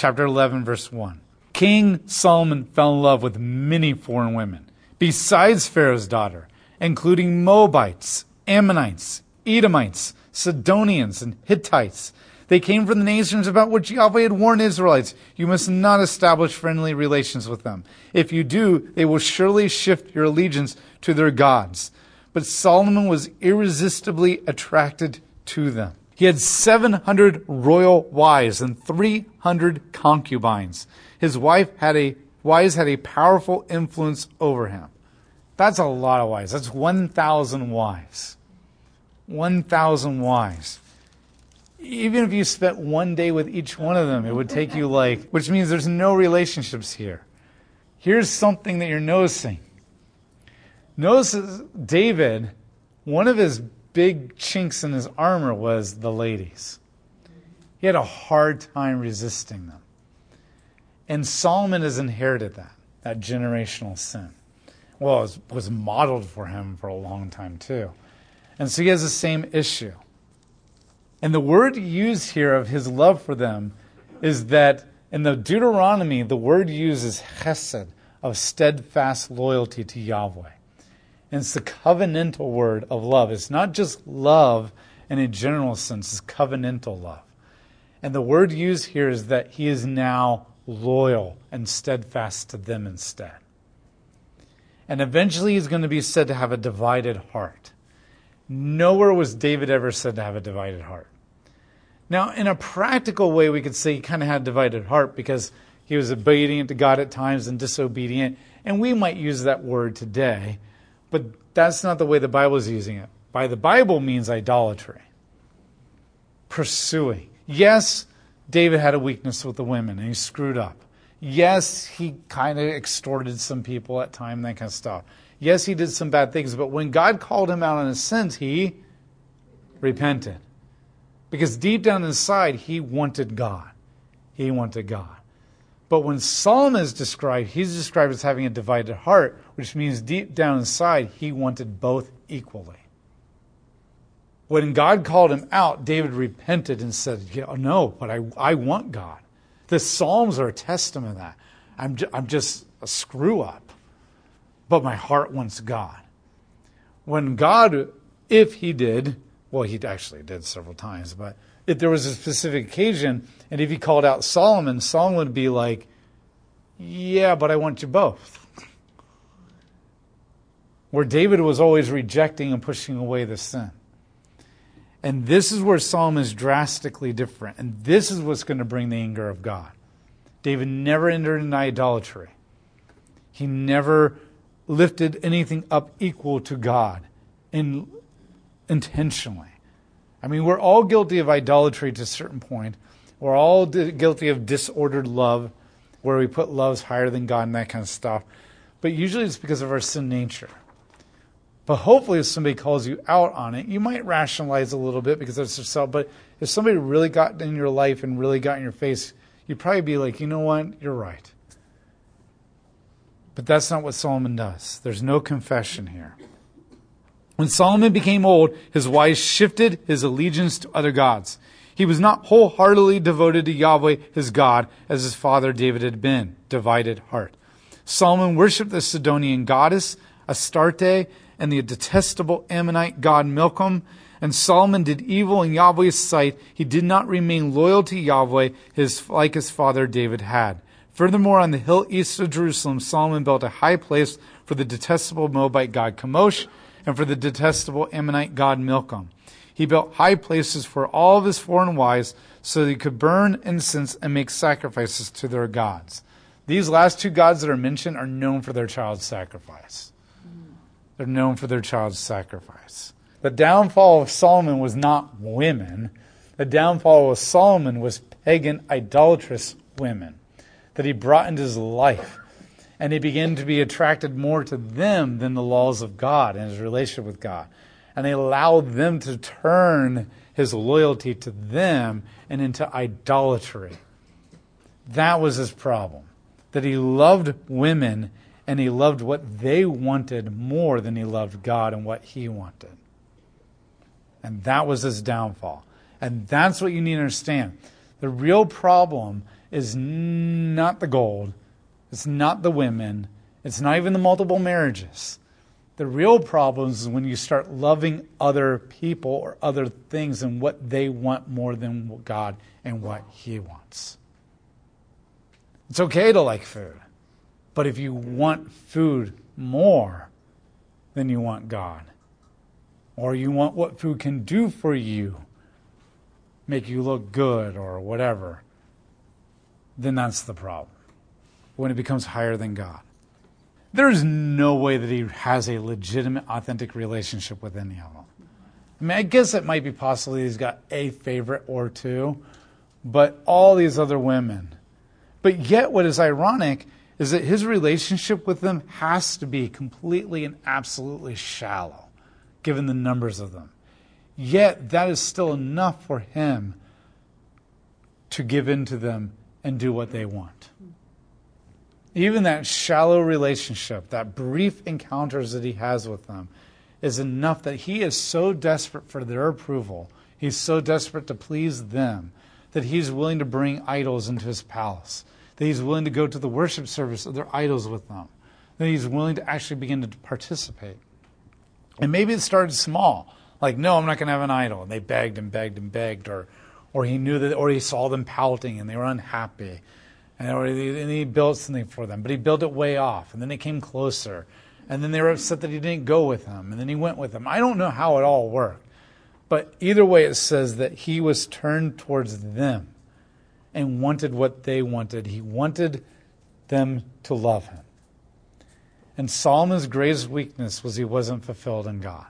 chapter 11, verse 1. King Solomon fell in love with many foreign women, besides Pharaoh's daughter, including Moabites, Ammonites, Edomites, Sidonians, and Hittites. They came from the nations about which Yahweh had warned Israelites. You must not establish friendly relations with them. If you do, they will surely shift your allegiance to their gods. But Solomon was irresistibly attracted to them. He had 700 royal wives and 300 concubines. His wife had a, wives had a powerful influence over him. That's a lot of wives. That's 1,000 wives. 1,000 wives. Even if you spent one day with each one of them, it would take you like, which means there's no relationships here. Here's something that you're noticing. Notice David, one of his big chinks in his armor was the ladies. He had a hard time resisting them. And Solomon has inherited that, that generational sin. Well, it was, was modeled for him for a long time, too. And so he has the same issue. And the word used here of his love for them is that in the Deuteronomy, the word used is chesed, of steadfast loyalty to Yahweh. And it's the covenantal word of love. It's not just love in a general sense, it's covenantal love. And the word used here is that he is now loyal and steadfast to them instead. And eventually he's going to be said to have a divided heart. Nowhere was David ever said to have a divided heart. Now, in a practical way, we could say he kind of had a divided heart because he was obedient to God at times and disobedient. And we might use that word today, but that's not the way the Bible is using it. By the Bible means idolatry, pursuing. Yes, David had a weakness with the women and he screwed up. Yes, he kind of extorted some people at time, that kind of stuff. Yes, he did some bad things, but when God called him out on his sins, he repented. Because deep down inside, he wanted God. He wanted God. But when Solomon is described, he's described as having a divided heart, which means deep down inside, he wanted both equally. When God called him out, David repented and said, yeah, No, but I, I want God. The Psalms are a testament of that. I'm, ju- I'm just a screw up, but my heart wants God. When God, if he did, well, he actually did several times, but if there was a specific occasion, and if he called out Solomon, Solomon would be like, Yeah, but I want you both. Where David was always rejecting and pushing away the sin. And this is where Solomon is drastically different. And this is what's going to bring the anger of God. David never entered into idolatry, he never lifted anything up equal to God in, intentionally. I mean, we're all guilty of idolatry to a certain point. We're all guilty of disordered love, where we put loves higher than God and that kind of stuff. But usually it's because of our sin nature. But hopefully, if somebody calls you out on it, you might rationalize a little bit because it's yourself. But if somebody really got in your life and really got in your face, you'd probably be like, you know what? You're right. But that's not what Solomon does. There's no confession here. When Solomon became old, his wives shifted his allegiance to other gods. He was not wholeheartedly devoted to Yahweh, his God, as his father David had been, divided heart. Solomon worshiped the Sidonian goddess, Astarte, and the detestable Ammonite god Milcom. And Solomon did evil in Yahweh's sight. He did not remain loyal to Yahweh, his, like his father David had. Furthermore, on the hill east of Jerusalem, Solomon built a high place for the detestable Moabite god Chemosh and for the detestable Ammonite god Milcom. He built high places for all of his foreign wives so that he could burn incense and make sacrifices to their gods. These last two gods that are mentioned are known for their child sacrifice. They're known for their child sacrifice. The downfall of Solomon was not women. The downfall of Solomon was pagan, idolatrous women that he brought into his life and he began to be attracted more to them than the laws of God and his relationship with God. And they allowed them to turn his loyalty to them and into idolatry. That was his problem. That he loved women and he loved what they wanted more than he loved God and what he wanted. And that was his downfall. And that's what you need to understand. The real problem is not the gold, it's not the women, it's not even the multiple marriages. The real problem is when you start loving other people or other things and what they want more than God and what He wants. It's okay to like food, but if you want food more than you want God, or you want what food can do for you, make you look good or whatever, then that's the problem. When it becomes higher than God. There is no way that he has a legitimate, authentic relationship with any of them. I mean, I guess it might be possible he's got a favorite or two, but all these other women. But yet, what is ironic is that his relationship with them has to be completely and absolutely shallow, given the numbers of them. Yet, that is still enough for him to give in to them and do what they want. Even that shallow relationship, that brief encounters that he has with them, is enough that he is so desperate for their approval, he's so desperate to please them, that he's willing to bring idols into his palace, that he's willing to go to the worship service of their idols with them, that he's willing to actually begin to participate. And maybe it started small, like, no, I'm not going to have an idol. And they begged and begged and begged, or, or he knew that, or he saw them pouting and they were unhappy and, he, built something for them, but he built it way off, and then it came closer, and then they were upset that he didn't go with them, and then he went with them. I don't know how it all worked, but either way, it says that he was turned towards them and wanted what they wanted. He wanted them to love him. And Solomon's greatest weakness was he wasn't fulfilled in God.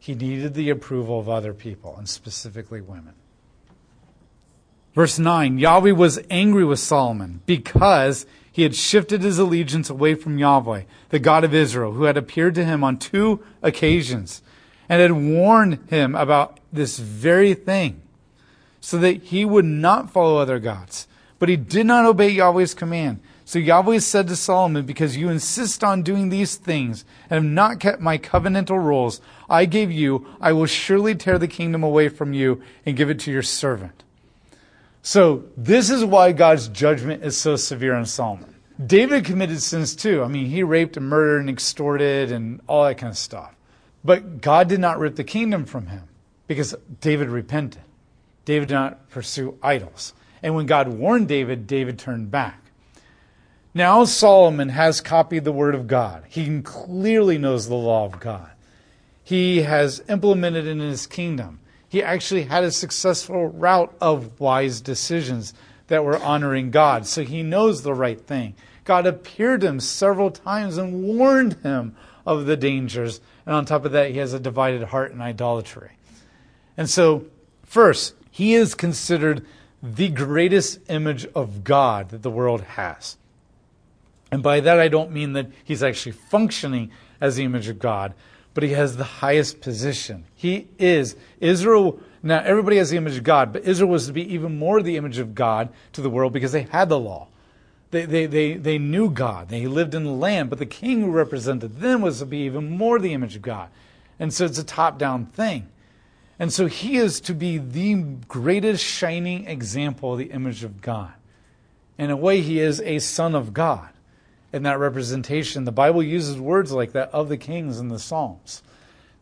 He needed the approval of other people, and specifically women. Verse 9 Yahweh was angry with Solomon because he had shifted his allegiance away from Yahweh, the God of Israel, who had appeared to him on two occasions and had warned him about this very thing, so that he would not follow other gods. But he did not obey Yahweh's command. So Yahweh said to Solomon, Because you insist on doing these things and have not kept my covenantal rules I gave you, I will surely tear the kingdom away from you and give it to your servant. So this is why God's judgment is so severe on Solomon. David committed sins too. I mean, he raped and murdered and extorted and all that kind of stuff. But God did not rip the kingdom from him because David repented. David did not pursue idols. And when God warned David, David turned back. Now Solomon has copied the word of God. He clearly knows the law of God. He has implemented it in his kingdom he actually had a successful route of wise decisions that were honoring God. So he knows the right thing. God appeared to him several times and warned him of the dangers. And on top of that, he has a divided heart and idolatry. And so, first, he is considered the greatest image of God that the world has. And by that, I don't mean that he's actually functioning as the image of God, but he has the highest position. He is. Israel, now everybody has the image of God, but Israel was to be even more the image of God to the world because they had the law. They, they, they, they knew God. They lived in the land, but the king who represented them was to be even more the image of God. And so it's a top down thing. And so he is to be the greatest shining example of the image of God. In a way, he is a son of God in that representation. The Bible uses words like that of the kings in the Psalms.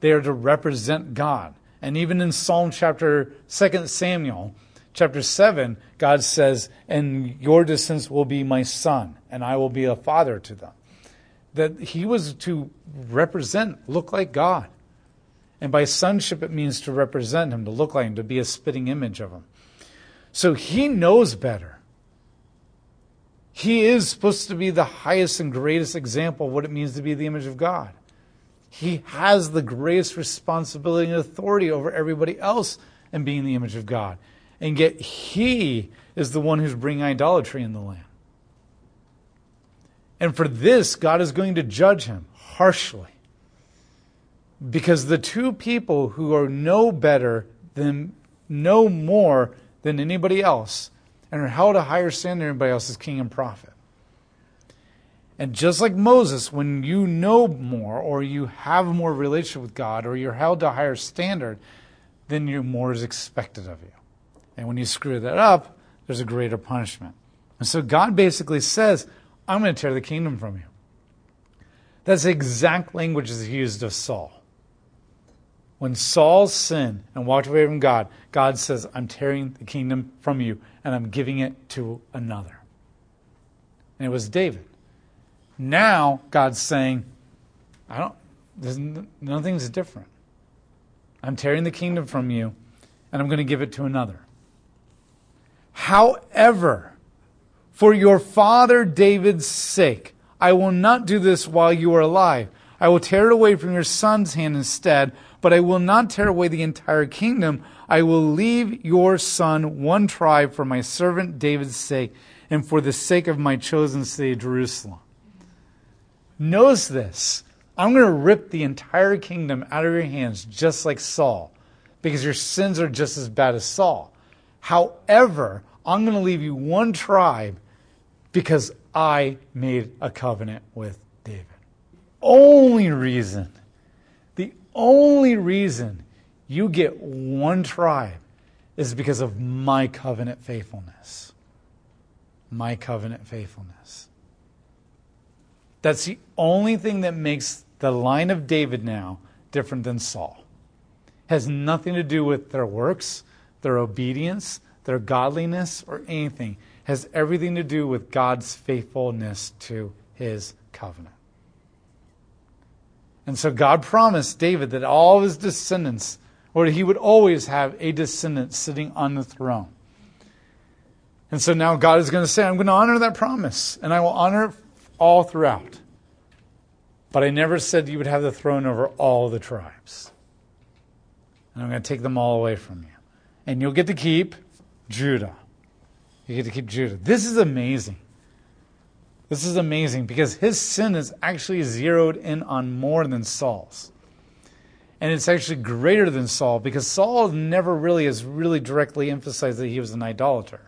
They are to represent God. And even in Psalm chapter 2 Samuel, chapter 7, God says, And your descendants will be my son, and I will be a father to them. That he was to represent, look like God. And by sonship, it means to represent him, to look like him, to be a spitting image of him. So he knows better. He is supposed to be the highest and greatest example of what it means to be the image of God. He has the greatest responsibility and authority over everybody else in being the image of God. And yet, he is the one who's bringing idolatry in the land. And for this, God is going to judge him harshly. Because the two people who are no better than, no more than anybody else and are held a higher standard than anybody else king and prophet. And just like Moses, when you know more or you have more relationship with God or you're held to a higher standard, then you're more is expected of you. And when you screw that up, there's a greater punishment. And so God basically says, I'm going to tear the kingdom from you. That's the exact language that's used of Saul. When Saul sinned and walked away from God, God says, I'm tearing the kingdom from you and I'm giving it to another. And it was David. Now God's saying, I don't, there's, nothing's different. I'm tearing the kingdom from you and I'm going to give it to another. However, for your father David's sake, I will not do this while you are alive. I will tear it away from your son's hand instead, but I will not tear away the entire kingdom. I will leave your son one tribe for my servant David's sake and for the sake of my chosen city, Jerusalem. Notice this. I'm going to rip the entire kingdom out of your hands, just like Saul, because your sins are just as bad as Saul. However, I'm going to leave you one tribe because I made a covenant with David. Only reason, only reason you get one tribe is because of my covenant faithfulness. My covenant faithfulness. That's the only thing that makes the line of David now different than Saul. Has nothing to do with their works, their obedience, their godliness, or anything has everything to do with God's faithfulness to his covenant. And so God promised David that all his descendants, or he would always have a descendant sitting on the throne. And so now God is going to say, I'm going to honor that promise, and I will honor it all throughout. But I never said you would have the throne over all the tribes. And I'm going to take them all away from you. And you'll get to keep Judah. You get to keep Judah. This is amazing. This is amazing because his sin is actually zeroed in on more than Saul's. And it's actually greater than Saul because Saul never really has really directly emphasized that he was an idolater.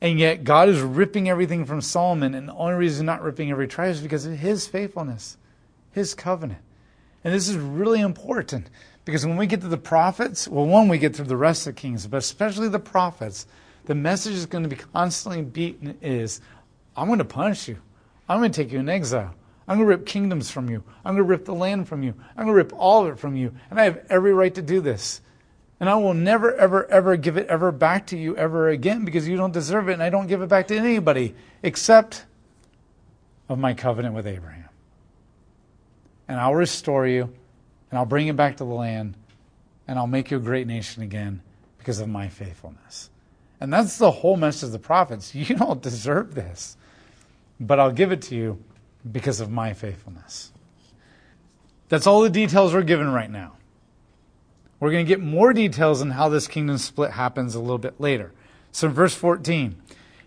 And yet God is ripping everything from Solomon, and the only reason he's not ripping every tribe is because of his faithfulness, his covenant. And this is really important because when we get to the prophets, well, one, we get through the rest of the kings, but especially the prophets, the message is going to be constantly beaten is I'm going to punish you. I'm going to take you in exile. I'm going to rip kingdoms from you. I'm going to rip the land from you. I'm going to rip all of it from you. And I have every right to do this. And I will never, ever, ever give it ever back to you ever again because you don't deserve it. And I don't give it back to anybody except of my covenant with Abraham. And I'll restore you and I'll bring you back to the land and I'll make you a great nation again because of my faithfulness. And that's the whole message of the prophets. You don't deserve this, but I'll give it to you because of my faithfulness. That's all the details we're given right now. We're going to get more details on how this kingdom split happens a little bit later. So verse 14,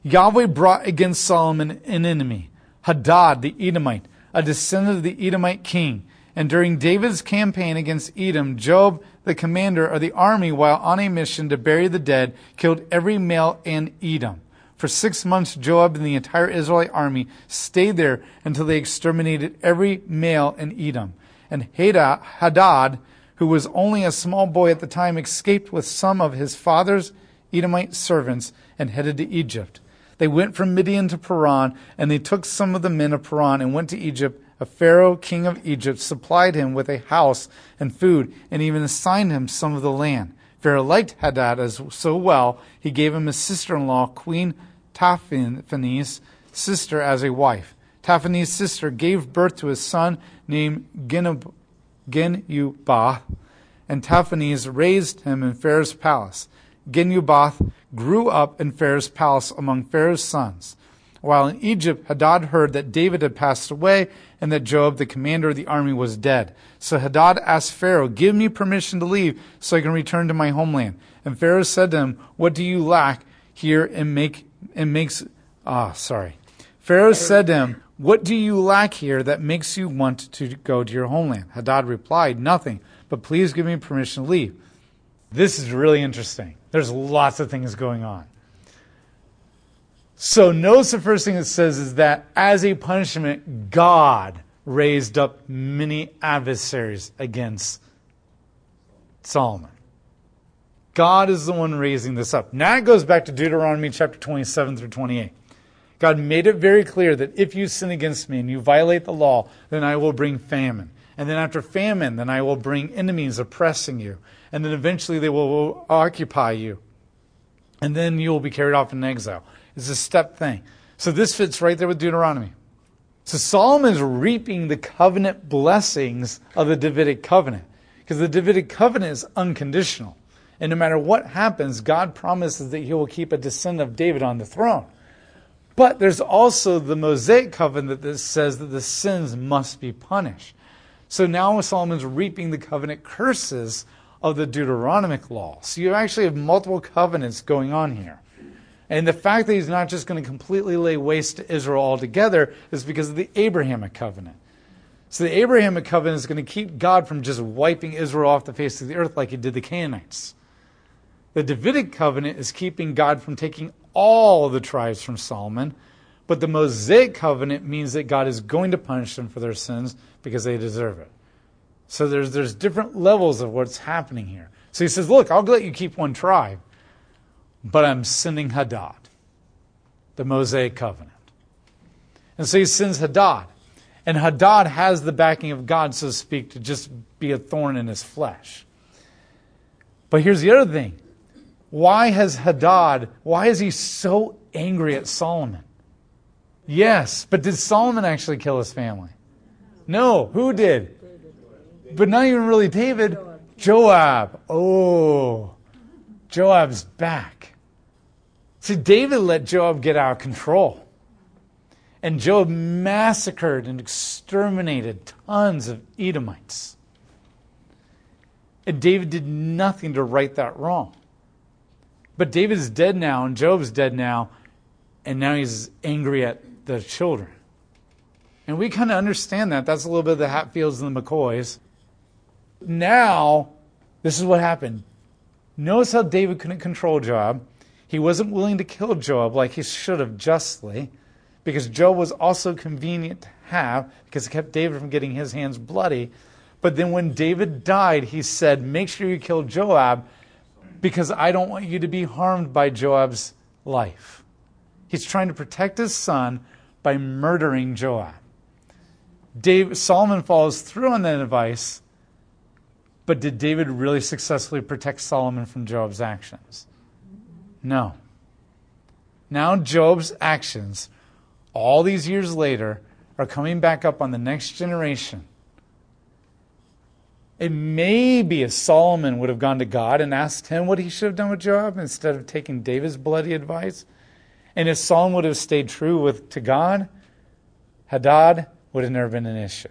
Yahweh brought against Solomon an enemy, Hadad the Edomite, a descendant of the Edomite king. And during David's campaign against Edom, Joab, the commander of the army, while on a mission to bury the dead, killed every male in Edom. For six months, Joab and the entire Israelite army stayed there until they exterminated every male in Edom. And Hadad, who was only a small boy at the time, escaped with some of his father's Edomite servants and headed to Egypt. They went from Midian to Paran, and they took some of the men of Paran and went to Egypt a Pharaoh, king of Egypt, supplied him with a house and food, and even assigned him some of the land. Pharaoh liked Hadad as so well, he gave him his sister-in-law, Queen Tahpenes' sister, as a wife. Tahpenes' sister gave birth to a son named Genubath, and Tahpenes raised him in Pharaoh's palace. Genubath grew up in Pharaoh's palace among Pharaoh's sons. While in Egypt, Hadad heard that David had passed away and that Joab, the commander of the army, was dead. So Hadad asked Pharaoh, Give me permission to leave so I can return to my homeland. And Pharaoh said to him, What do you lack here and make and makes ah sorry. Pharaoh said to him, What do you lack here that makes you want to go to your homeland? Hadad replied, Nothing, but please give me permission to leave. This is really interesting. There's lots of things going on. So notice the first thing it says is that as a punishment, God raised up many adversaries against Solomon. God is the one raising this up. Now it goes back to Deuteronomy chapter 27 through 28. God made it very clear that if you sin against me and you violate the law, then I will bring famine. And then after famine, then I will bring enemies oppressing you. And then eventually they will occupy you. And then you will be carried off in exile. It's a step thing. So this fits right there with Deuteronomy. So Solomon is reaping the covenant blessings of the Davidic covenant because the Davidic covenant is unconditional. And no matter what happens, God promises that he will keep a descendant of David on the throne. But there's also the Mosaic covenant that says that the sins must be punished. So now Solomon's reaping the covenant curses of the Deuteronomic law. So you actually have multiple covenants going on here. And the fact that he's not just going to completely lay waste to Israel altogether is because of the Abrahamic covenant. So the Abrahamic covenant is going to keep God from just wiping Israel off the face of the earth like he did the Canaanites. The Davidic covenant is keeping God from taking all the tribes from Solomon, but the Mosaic covenant means that God is going to punish them for their sins because they deserve it. So there's, there's different levels of what's happening here. So he says, Look, I'll let you keep one tribe, but I'm sending Hadad, the Mosaic covenant. And so he sends Hadad. And Hadad has the backing of God, so to speak, to just be a thorn in his flesh. But here's the other thing why has Hadad, why is he so angry at Solomon? Yes, but did Solomon actually kill his family? No, who did? But not even really David. Joab. Oh, Joab's back. See, David let Joab get out of control. And Joab massacred and exterminated tons of Edomites. And David did nothing to right that wrong. But David is dead now, and Joab's dead now, and now he's angry at the children. And we kind of understand that. That's a little bit of the Hatfields and the McCoys. Now, this is what happened. Notice how David couldn't control Joab. He wasn't willing to kill Joab like he should have justly, because Joab was also convenient to have, because it kept David from getting his hands bloody. But then when David died, he said, Make sure you kill Joab because I don't want you to be harmed by Joab's life. He's trying to protect his son by murdering Joab. David, Solomon follows through on that advice, but did David really successfully protect Solomon from Joab's actions? No. Now, Joab's actions, all these years later, are coming back up on the next generation it may be if Solomon would have gone to God and asked him what he should have done with Joab instead of taking David's bloody advice. And if Solomon would have stayed true with, to God, Hadad would have never been an issue.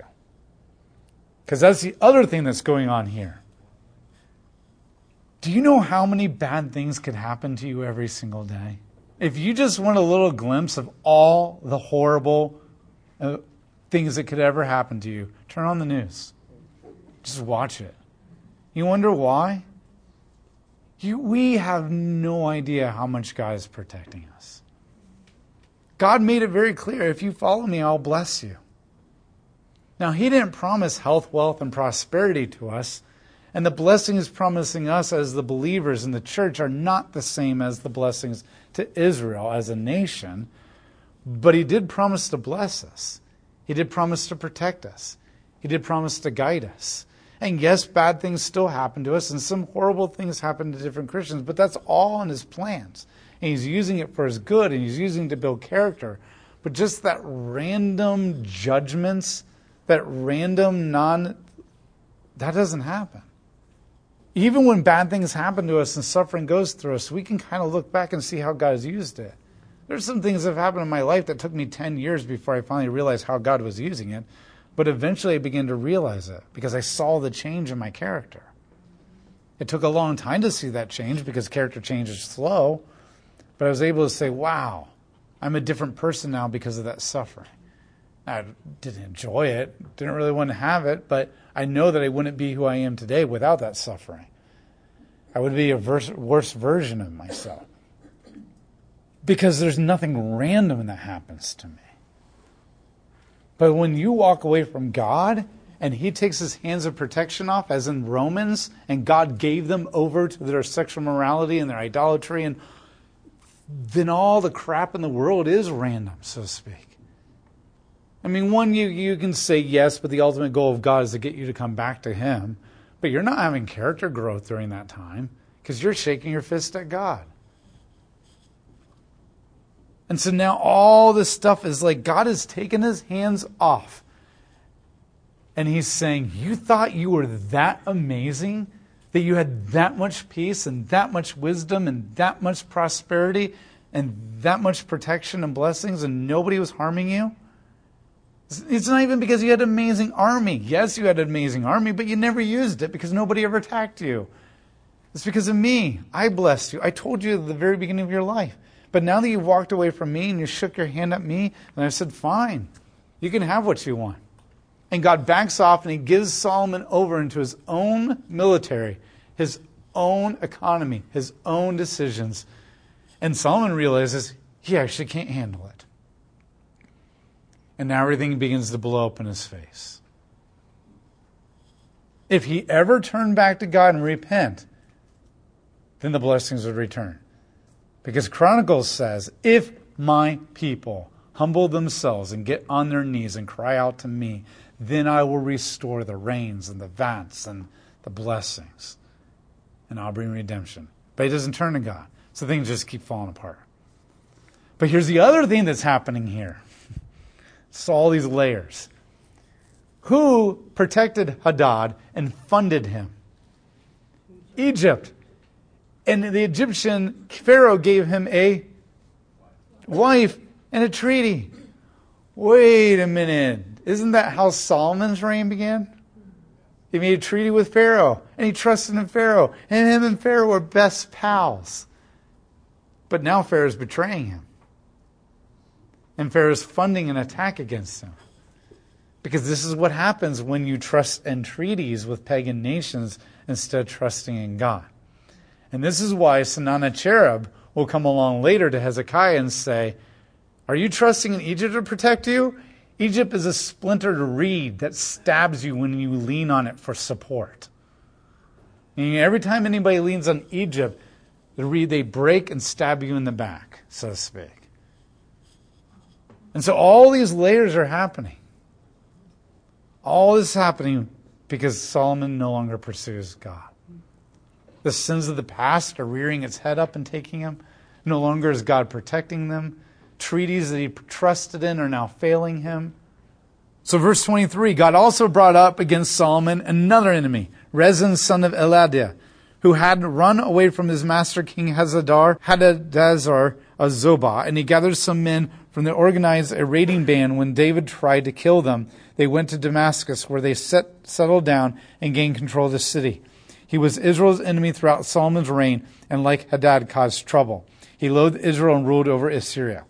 Because that's the other thing that's going on here. Do you know how many bad things could happen to you every single day? If you just want a little glimpse of all the horrible uh, things that could ever happen to you, turn on the news. Just watch it. You wonder why? You, we have no idea how much God is protecting us. God made it very clear if you follow me, I'll bless you. Now, He didn't promise health, wealth, and prosperity to us, and the blessings promising us as the believers in the church are not the same as the blessings to Israel as a nation, but He did promise to bless us. He did promise to protect us. He did promise to guide us. And yes, bad things still happen to us, and some horrible things happen to different Christians, but that's all in his plans. And he's using it for his good, and he's using it to build character. But just that random judgments, that random non, that doesn't happen. Even when bad things happen to us and suffering goes through us, we can kind of look back and see how God has used it. There's some things that have happened in my life that took me 10 years before I finally realized how God was using it. But eventually I began to realize it because I saw the change in my character. It took a long time to see that change because character change is slow, but I was able to say, wow, I'm a different person now because of that suffering. I didn't enjoy it, didn't really want to have it, but I know that I wouldn't be who I am today without that suffering. I would be a verse, worse version of myself. Because there's nothing random that happens to me. But when you walk away from God and He takes His hands of protection off, as in Romans, and God gave them over to their sexual morality and their idolatry and then all the crap in the world is random, so to speak. I mean, one, you, you can say yes, but the ultimate goal of God is to get you to come back to Him. But you're not having character growth during that time because you're shaking your fist at God. And so now all this stuff is like God has taken his hands off. And he's saying, You thought you were that amazing? That you had that much peace and that much wisdom and that much prosperity and that much protection and blessings and nobody was harming you? It's not even because you had an amazing army. Yes, you had an amazing army, but you never used it because nobody ever attacked you. It's because of me. I blessed you. I told you at the very beginning of your life. But now that you've walked away from me and you shook your hand at me, and I said, fine, you can have what you want. And God backs off and he gives Solomon over into his own military, his own economy, his own decisions. And Solomon realizes he actually can't handle it. And now everything begins to blow up in his face. If he ever turned back to God and repent, then the blessings would return. Because Chronicles says, if my people humble themselves and get on their knees and cry out to me, then I will restore the rains and the vats and the blessings. And I'll bring redemption. But he doesn't turn to God. So things just keep falling apart. But here's the other thing that's happening here. It's all these layers. Who protected Hadad and funded him? Egypt. And the Egyptian Pharaoh gave him a wife and a treaty. Wait a minute. Isn't that how Solomon's reign began? He made a treaty with Pharaoh, and he trusted in Pharaoh, and him and Pharaoh were best pals. But now Pharaoh's betraying him. And Pharaoh's funding an attack against him. Because this is what happens when you trust in treaties with pagan nations instead of trusting in God. And this is why Sennacherib will come along later to Hezekiah and say, Are you trusting in Egypt to protect you? Egypt is a splintered reed that stabs you when you lean on it for support. And every time anybody leans on Egypt, the reed they break and stab you in the back, so to speak. And so all these layers are happening. All this is happening because Solomon no longer pursues God. The sins of the past are rearing its head up and taking him. No longer is God protecting them. Treaties that he trusted in are now failing him. So, verse 23 God also brought up against Solomon another enemy, Rezin, son of Eladah, who had run away from his master King Hazadar, Hadadezer of Zobah, and he gathered some men from the organized a raiding band when David tried to kill them. They went to Damascus, where they set, settled down and gained control of the city. He was Israel's enemy throughout Solomon's reign, and like Hadad, caused trouble. He loathed Israel and ruled over Assyria.